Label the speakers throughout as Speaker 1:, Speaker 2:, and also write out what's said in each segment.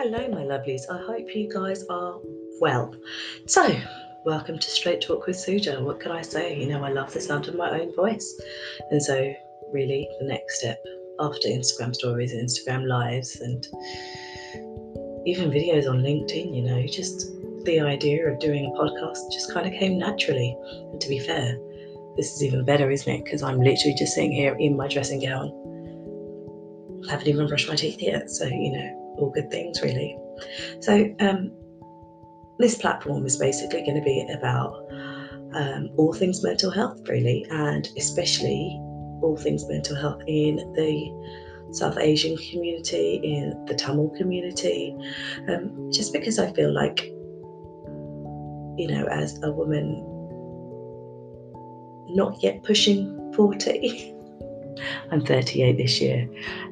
Speaker 1: Hello, my lovelies. I hope you guys are well. So, welcome to Straight Talk with Suja. What can I say? You know, I love the sound of my own voice. And so, really, the next step after Instagram stories and Instagram lives and even videos on LinkedIn, you know, just the idea of doing a podcast just kind of came naturally. And to be fair, this is even better, isn't it? Because I'm literally just sitting here in my dressing gown. I haven't even brushed my teeth yet. So, you know, all good things, really. So, um, this platform is basically going to be about um, all things mental health, really, and especially all things mental health in the South Asian community, in the Tamil community, um, just because I feel like, you know, as a woman not yet pushing 40, I'm 38 this year,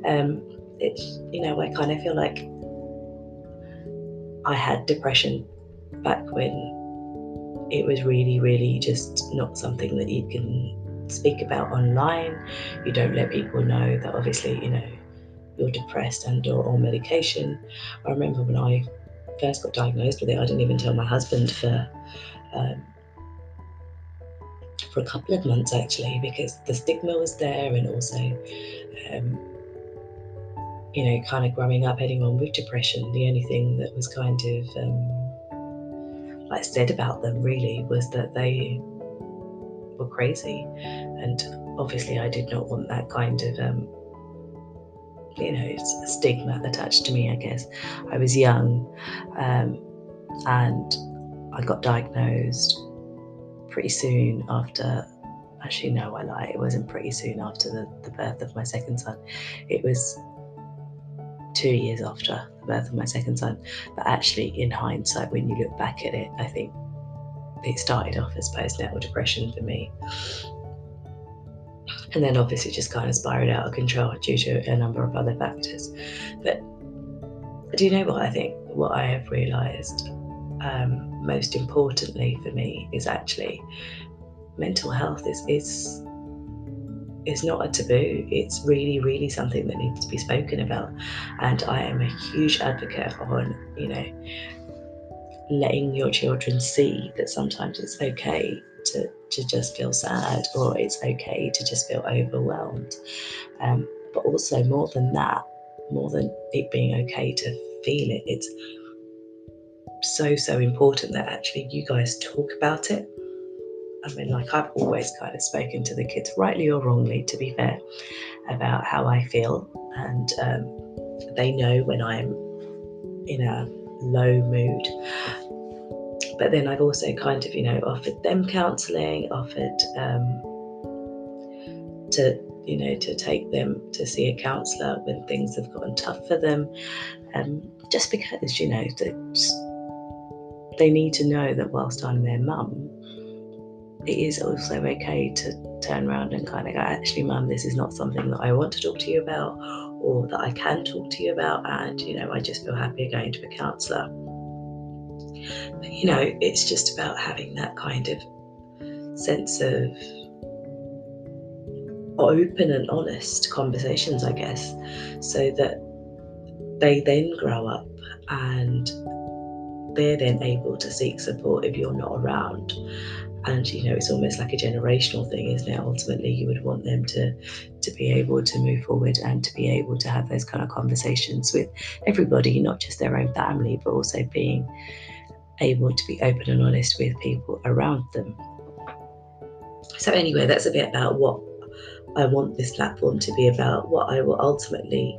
Speaker 1: um, it's, you know, I kind of feel like I had depression back when it was really, really just not something that you can speak about online. You don't let people know that obviously, you know, you're depressed and or on medication. I remember when I first got diagnosed with it, I didn't even tell my husband for um, for a couple of months actually because the stigma was there and also um, you know kind of growing up anyone with depression the only thing that was kind of um, like said about them really was that they were crazy. And obviously i did not want that kind of um, you know stigma attached to me i guess. I was young um, and i got diagnosed pretty soon after actually no i lie it wasn't pretty soon after the, the birth of my second son. It was two years after the birth of my second son. But actually in hindsight when you look back at it i think it started off as postnatal depression for me. And then obviously just kind of spiraled out of control due to a number of other factors. But do you know what? I think what i have realized um, most importantly for me is actually mental health is is is not a taboo. It's really, really something that needs to be spoken about. And I am a huge advocate on, you know, letting your children see that sometimes it's okay to, to just feel sad or it's okay to just feel overwhelmed. Um, but also, more than that, more than it being okay to feel it, it's so, so important that actually you guys talk about it. I mean, like I've always kind of spoken to the kids, rightly or wrongly, to be fair, about how I feel. And um, they know when I'm in a low mood. But then I've also kind of, you know, offered them counselling, offered um, to, you know, to take them to see a counsellor when things have gotten tough for them. Um, just because, you know, they need to know that whilst I'm their mum, it is also okay to turn around and kind of go, actually, mum, this is not something that I want to talk to you about or that I can talk to you about. And, you know, I just feel happier going to a counsellor. But, you know, it's just about having that kind of sense of open and honest conversations, I guess, so that they then grow up and they're then able to seek support if you're not around. And you know, it's almost like a generational thing, isn't it? Ultimately, you would want them to to be able to move forward and to be able to have those kind of conversations with everybody, not just their own family, but also being able to be open and honest with people around them. So anyway, that's a bit about what I want this platform to be about, what I will ultimately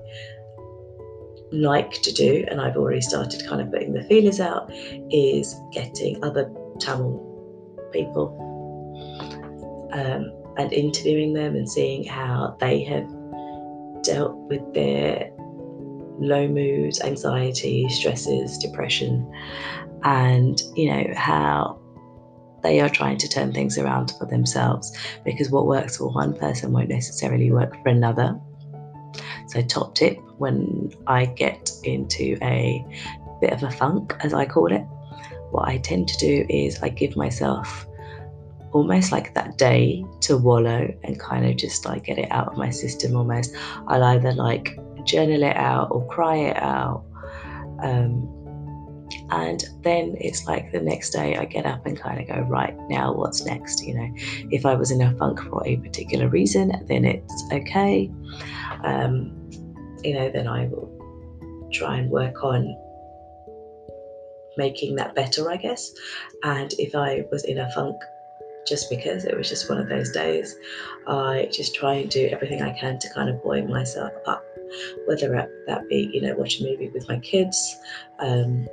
Speaker 1: like to do, and I've already started kind of putting the feelers out, is getting other Tamil people um, and interviewing them and seeing how they have dealt with their low moods, anxiety, stresses, depression, and you know how they are trying to turn things around for themselves because what works for one person won't necessarily work for another. So, top tip when I get into a bit of a funk, as I call it, what I tend to do is I give myself almost like that day to wallow and kind of just like get it out of my system almost. I'll either like journal it out or cry it out. Um, and then it's like the next day I get up and kind of go, right, now what's next? You know, if I was in a funk for a particular reason, then it's okay. Um, you know, then I will try and work on making that better, I guess. And if I was in a funk just because it was just one of those days, I just try and do everything I can to kind of buoy myself up, whether that be, you know, watch a movie with my kids, um,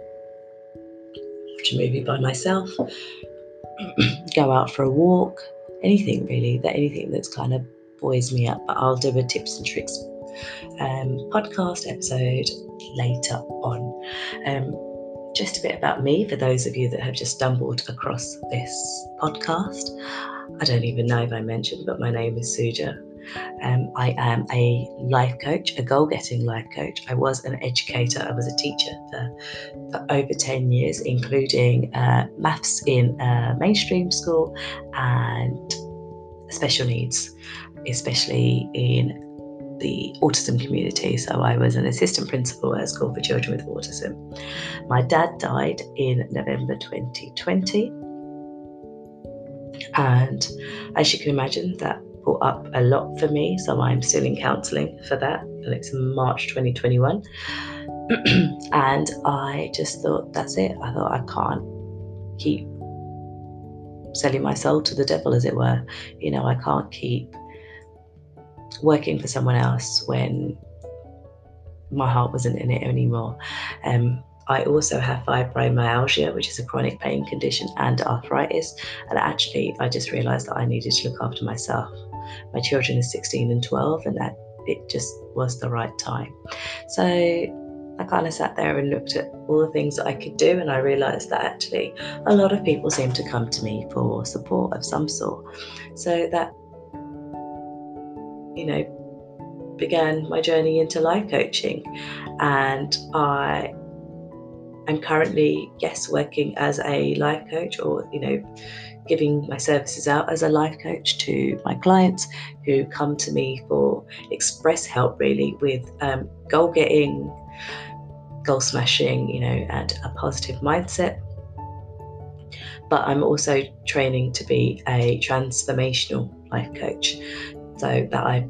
Speaker 1: watch a movie by myself, go out for a walk, anything really, that anything that's kind of buoys me up. But I'll do a tips and tricks um, podcast episode later on. Um, just a bit about me for those of you that have just stumbled across this podcast. I don't even know if I mentioned, but my name is Suja. Um, I am a life coach, a goal getting life coach. I was an educator, I was a teacher for, for over 10 years, including uh, maths in a mainstream school and special needs, especially in the autism community. So I was an assistant principal at a school for children with autism. My dad died in November 2020. And as you can imagine, that brought up a lot for me. So I'm still in counselling for that. And it's March 2021. and I just thought, that's it. I thought I can't keep selling my soul to the devil, as it were. You know, I can't keep working for someone else when my heart wasn't in it anymore. Um, I also have fibromyalgia, which is a chronic pain condition, and arthritis. And actually, I just realised that I needed to look after myself. My children are 16 and 12, and that it just was the right time. So I kind of sat there and looked at all the things that I could do, and I realised that actually a lot of people seem to come to me for support of some sort. So that you know, began my journey into life coaching. And I am currently, yes, working as a life coach or, you know, giving my services out as a life coach to my clients who come to me for express help, really, with um, goal getting, goal smashing, you know, and a positive mindset. But I'm also training to be a transformational life coach. So that I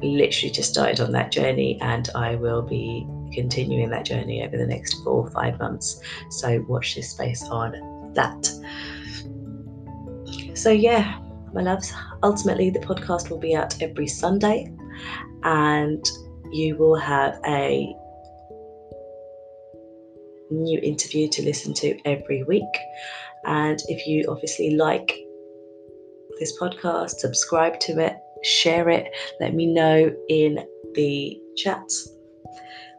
Speaker 1: literally just started on that journey and I will be continuing that journey over the next four or five months. So watch this space on that. So yeah, my loves, ultimately the podcast will be out every Sunday and you will have a new interview to listen to every week. And if you obviously like this podcast, subscribe to it, share it. Let me know in the chats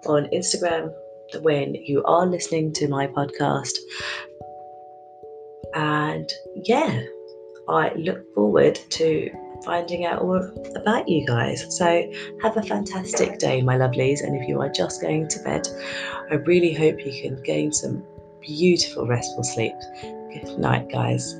Speaker 1: on Instagram when you are listening to my podcast. And yeah, I look forward to finding out all about you guys. So, have a fantastic day, my lovelies. And if you are just going to bed, I really hope you can gain some beautiful, restful sleep. Good night, guys.